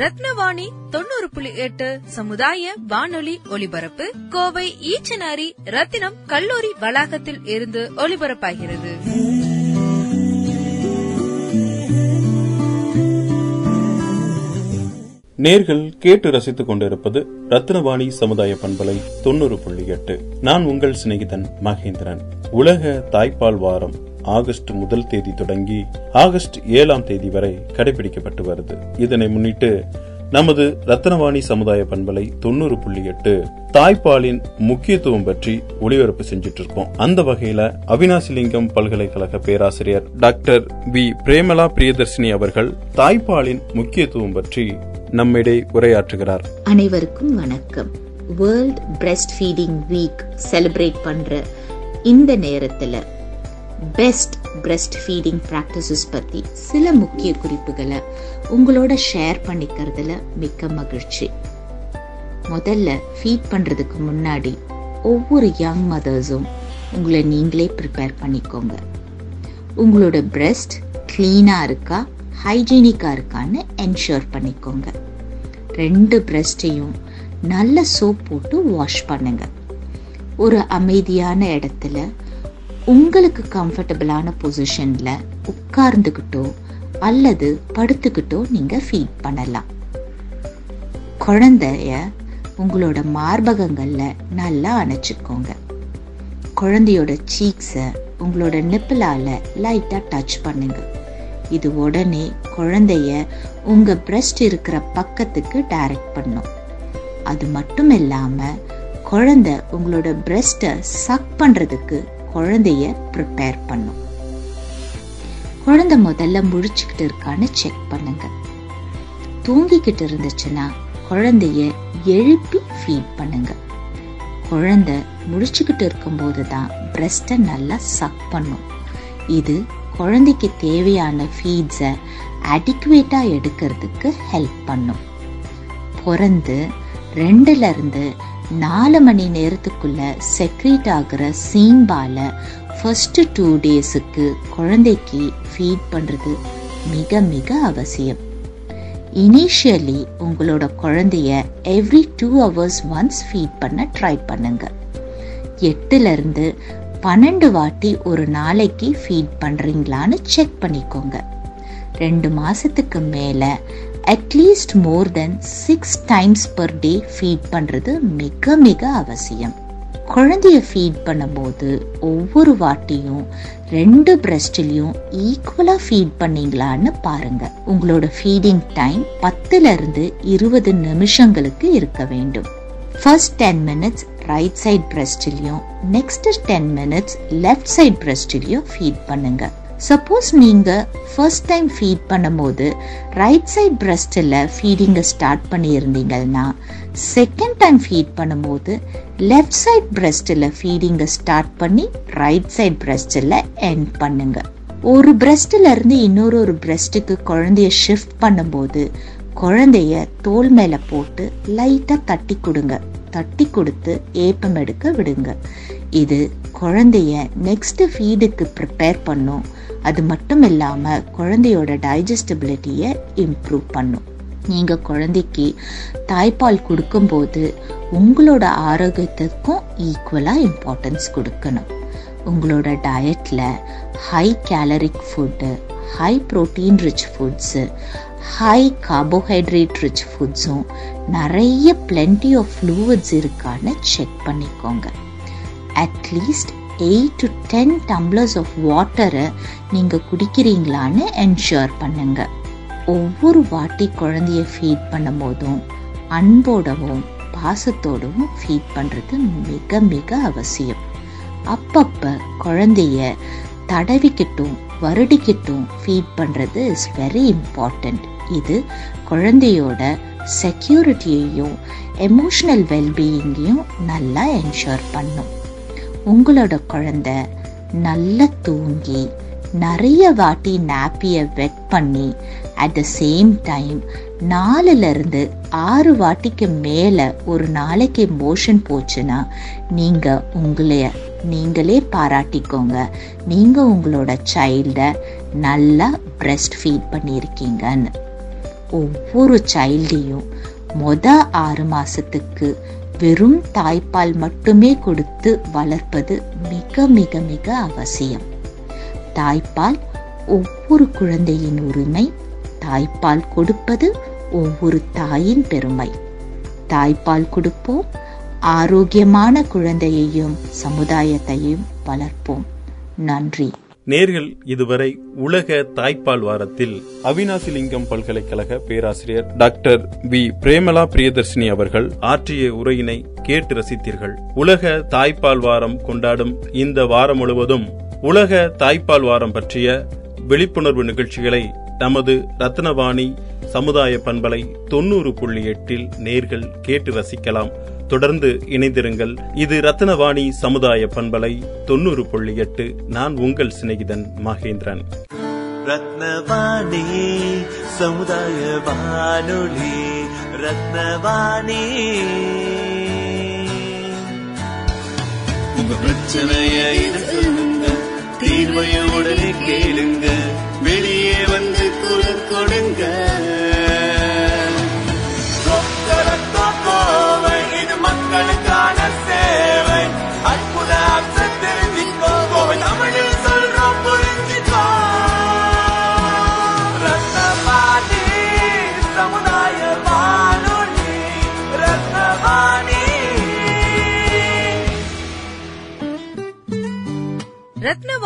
ரத்னவாணி தொண்ணூறு புள்ளி எட்டு சமுதாய வானொலி ஒலிபரப்பு. கோவை ஈச்சனாரி ரத்தினம் கல்லூரி வளாகத்தில் இருந்து ஒலிபரப்பாகிறது. நேர்கள் கேட்டு ரசித்துக் கொண்டிருப்பது ரத்னவாணி சமுதாய பண்பலை தொண்ணூறு புள்ளி எட்டு. நான் உங்கள் சிநேகிதன் மகேந்திரன். உலக தாய்ப்பால் வாரம். ஆகஸ்ட் முதல் தேதி தொடங்கி ஆகஸ்ட் ஏழாம் தேதி வரை கடைபிடிக்கப்பட்டு வருது. இதனை முன்னிட்டு நமது ரத்னவாணி சமுதாய பண்பலை தொண்ணூறு புள்ளி எட்டு தாய்ப்பாலின் முக்கியத்துவம் பற்றி ஒளிபரப்பு செஞ்சுட்டு இருக்கோம் அந்த வகையில அவினாசிலிங்கம் பல்கலைக்கழக பேராசிரியர் டாக்டர் வி. பிரேமலா பிரியதர்ஷினி அவர்கள் தாய்ப்பாலின் முக்கியத்துவம் பற்றி நம்மிடையே உரையாற்றுகிறார். அனைவருக்கும் வணக்கம். World breast feeding week celebrate பண்ற இந்த நேரத்துல பெஸ்ட் பிரெஸ்ட் ஃபீடிங் ப்ராக்டிசஸ் பற்றி சில முக்கிய குறிப்புகளை உங்களோட ஷேர் பண்ணிக்கிறதுல மிக்க மகிழ்ச்சி. முதல்ல ஃபீட் பண்ணுறதுக்கு முன்னாடி ஒவ்வொரு யங் மதர்ஸும் உங்களை நீங்களே ப்ரிப்பேர் பண்ணிக்கோங்க. உங்களோட பிரெஸ்ட் க்ளீனாக இருக்கா ஹைஜீனிக்காக இருக்கான்னு என்ஷூர் பண்ணிக்கோங்க. ரெண்டு பிரெஸ்டையும் நல்ல சோப் போட்டு வாஷ் பண்ணுங்கள் ஒரு அமைதியான இடத்துல உங்களுக்கு கம்ஃபர்டபுளான பொசிஷனில் உட்கார்ந்துக்கிட்டோ அல்லது படுத்துக்கிட்டோ நீங்கள் ஃபீட் பண்ணலாம். குழந்தைய உங்களோட மார்பகங்களில் நல்லா அணைச்சிக்கோங்க. குழந்தையோட சீக்ஸை உங்களோட நிப்பிளால் லைட்டாக டச் பண்ணுங்க. இது உடனே குழந்தைய உங்கள் பிரஸ்ட் இருக்கிற பக்கத்துக்கு டைரக்ட் பண்ணும். அது மட்டும் இல்லாமல் குழந்தை உங்களோட பிரஸ்ட்டை சக் பண்ணுறதுக்கு குழந்தைய ப்ரிப்பேர் பண்ணும். குழந்தை முதல்ல முழிச்சுக்கிட்டு இருக்கான்னு செக் பண்ணுங்க. தூங்கிக்கிட்டு இருந்துச்சுன்னா குழந்தைய எழுப்பி ஃபீட் பண்ணுங்க. குழந்தை முழிச்சுக்கிட்டு இருக்கும்போது தான் பிரஸ்ட்டை நல்லா சக் பண்ணும். இது குழந்தைக்கு தேவையான ஃபீட்ஸை அடிக்குவேட்டாக எடுக்கிறதுக்கு ஹெல்ப் பண்ணும். பிறந்து ரெண்டுலேருந்து நாலு மணி நேரத்துக்குள்ள செக்ரீட் ஆகிற சீம்பால ஃபர்ஸ்ட் டூ டேஸுக்கு குழந்தைக்கு ஃபீட் பண்ணுறது மிக மிக அவசியம். இனிஷியலி உங்களோட குழந்தைய every two hours once feed பண்ண ட்ரை பண்ணுங்க. எட்டுலேருந்து பன்னெண்டு வாட்டி ஒரு நாளைக்கு ஃபீட் பண்ணுறீங்களான்னு செக் பண்ணிக்கோங்க. ரெண்டு மாதத்துக்கு மேலே at least more than six times per day feed பண்ணுறது மிக மிக அவசியம். குழந்தைய ஃபீட் பண்ணும்போது ஒவ்வொரு வாட்டியும் ரெண்டு பிரஸ்ட்லயும் ஈக்குவலாக ஃபீட் பண்ணீங்களான்னு பாருங்கள் உங்களோட ஃபீடிங் டைம் பத்துலேருந்து இருபது நிமிஷங்களுக்கு இருக்க வேண்டும். First ten minutes right side பிரஸ்ட்லயும் next ten minutes left side பிரஸ்ட்லயும் feed பண்ணுங்கள் சப்போஸ் நீங்கள் ஃபர்ஸ்ட் டைம் ஃபீட் பண்ணும்போது ரைட் சைட் பிரஸ்டில் ஃபீடிங்கை ஸ்டார்ட் பண்ணியிருந்தீங்கன்னா செகண்ட் டைம் ஃபீட் பண்ணும்போது லெஃப்ட் சைட் பிரஸ்டில் ஃபீடிங்கை ஸ்டார்ட் பண்ணி ரைட் சைட் பிரஸ்டில் எண்ட் பண்ணுங்க. ஒரு பிரஸ்ட்ல இருந்து இன்னொரு ஒரு பிரஸ்ட்டுக்கு குழந்தைய ஷிஃப்ட் பண்ணும்போது குழந்தைய தோல் மேலே போட்டு லைட்டாக தட்டி கொடுங்க. தட்டி கொடுத்து ஏப்பம் எடுக்க விடுங்க. இது குழந்தைய நெக்ஸ்ட் ஃபீடுக்கு ப்ரிப்பேர் பண்ணும். அது மட்டும் இல்லாமல் குழந்தையோட டைஜஸ்டபிலிட்டியை இம்ப்ரூவ் பண்ணும். நீங்கள் குழந்தைக்கு தாய்ப்பால் கொடுக்கும்போது உங்களோட ஆரோக்கியத்துக்கும் ஈக்குவலாக இம்பார்ட்டன்ஸ் கொடுக்கணும். உங்களோட டயட்டில் high caloric food high protein rich foods high carbohydrate rich ஃபுட்ஸும் நிறைய பிளென்டி ஆஃப் ஃப்ளூவிட்ஸ் இருக்கான்னு செக் பண்ணிக்கோங்க. At least eight to ten tumblers of வாட்டரை நீங்கள் குடிக்கிறீங்களான்னு என்ஷூர் பண்ணுங்க. ஒவ்வொரு வாட்டி குழந்தைய ஃபீட் பண்ணும்போதும் அன்போடவும் பாசத்தோடவும் ஃபீட் பண்ணுறது மிக மிக அவசியம். அப்பப்போ குழந்தைய தடவிக்கிட்டும் வருடிக்கிட்டும் ஃபீட் பண்ணுறது இஸ் வெரி இம்பார்ட்டண்ட் இது குழந்தையோட செக்யூரிட்டியையும் எமோஷனல் வெல்பீயிங்கையும் நல்லா என்ஷூர் பண்ணும். உங்களோட குழந்தை நல்லா தூங்கி நிறைய வாட்டி நாப்பியை வெட் பண்ணி அட் த சேம் டைம் நாலுலேருந்து ஆறு வாட்டிக்கு மேலே ஒரு நாளைக்கு மோஷன் போச்சுன்னா நீங்கள் உங்களைய நீங்களே பாராட்டிக்கோங்க. நீங்கள் உங்களோட சைல்டை நல்லா பிரஸ்ட் ஃபீட் பண்ணியிருக்கீங்கன்னு. ஒவ்வொரு சைல்டையும் மொத ஆறு மாதத்துக்கு வெறும் தாய்ப்பால் மட்டுமே கொடுத்து வளர்ப்பது மிக மிக மிக அவசியம். தாய்ப்பால் ஒவ்வொரு குழந்தையின் உரிமை தாய்ப்பால் கொடுப்பது ஒவ்வொரு தாயின் பெருமை. தாய்ப்பால் கொடுப்போம் ஆரோக்கியமான குழந்தையையும் சமுதாயத்தையும் வளர்ப்போம். நன்றி. நேர்கள் இதுவரை உலக தாய்ப்பால் வாரத்தில் அவினாசிலிங்கம் பல்கலைக்கழக பேராசிரியர் டாக்டர் வி. பிரேமலா பிரியதர்ஷினி அவர்கள் ஆற்றிய உரையினை கேட்டு ரசித்தீர்கள். உலக தாய்ப்பால் வாரம் கொண்டாடும் இந்த வாரம் முழுவதும் உலக தாய்ப்பால் வாரம் பற்றிய விழிப்புணர்வு நிகழ்ச்சிகளை நமது ரத்னவாணி சமுதாய பண்பலை தொண்ணூறு புள்ளி எட்டில் நேர்கள் கேட்டு ரசிக்கலாம். தொடர்ந்து இணைந்திருங்கள். இது ரத்னவாணி சமுதாய பண்பலை தொண்ணூறு புள்ளி எட்டு. நான் உங்கள் சிநேகிதன் மகேந்திரன். ரத்னவாணி சமுதாய வானொலி ரத்னவாணி. உங்க பிரச்சனைய இது சொல்லுங்க தீர்வைய உடனே கேளுங்க.